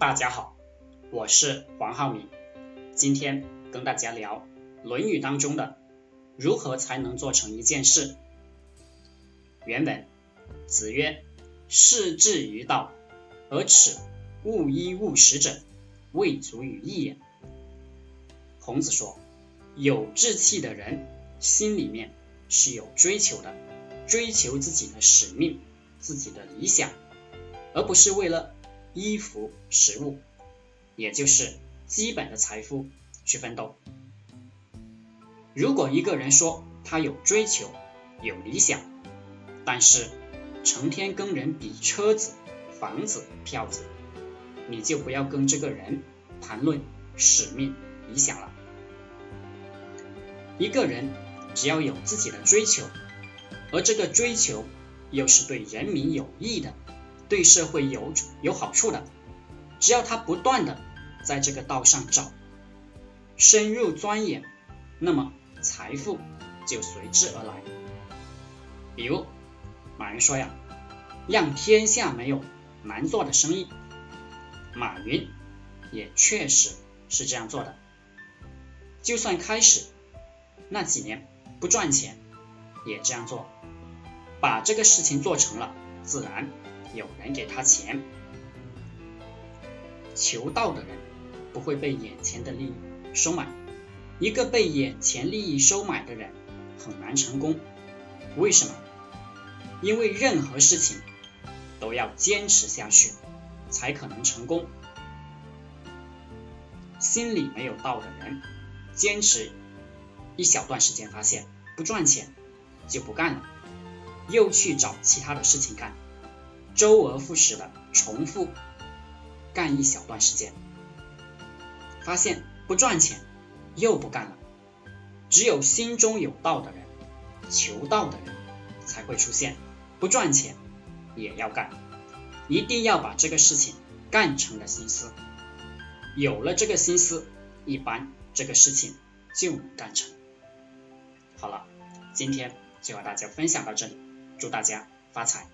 大家好，我是黄浩明，今天跟大家聊《论语》当中的如何才能做成一件事。原文：子曰：“事至于道，而耻勿依勿食者，未足于义也。”孔子说，有志气的人心里面是有追求的，追求自己的使命、自己的理想，而不是为了衣服、食物，也就是基本的财富去奋斗。如果一个人说他有追求、有理想，但是成天跟人比车子、房子、票子，你就不要跟这个人谈论使命、理想了。一个人只要有自己的追求，而这个追求又是对人民有益的。对社会有有好处的，只要他不断的在这个道上找，深入钻研，那么财富就随之而来。比如马云说呀，让天下没有难做的生意，马云也确实是这样做的。就算开始那几年不赚钱，也这样做，把这个事情做成了，自然。有人给他钱，求道的人不会被眼前的利益收买。一个被眼前利益收买的人很难成功。为什么？因为任何事情都要坚持下去才可能成功。心里没有道的人，坚持一小段时间，发现不赚钱就不干了，又去找其他的事情干。周而复始的重复干一小段时间，发现不赚钱，又不干了。只有心中有道的人，求道的人才会出现，不赚钱也要干，一定要把这个事情干成的心思。有了这个心思，一般这个事情就能干成。好了，今天就和大家分享到这里，祝大家发财。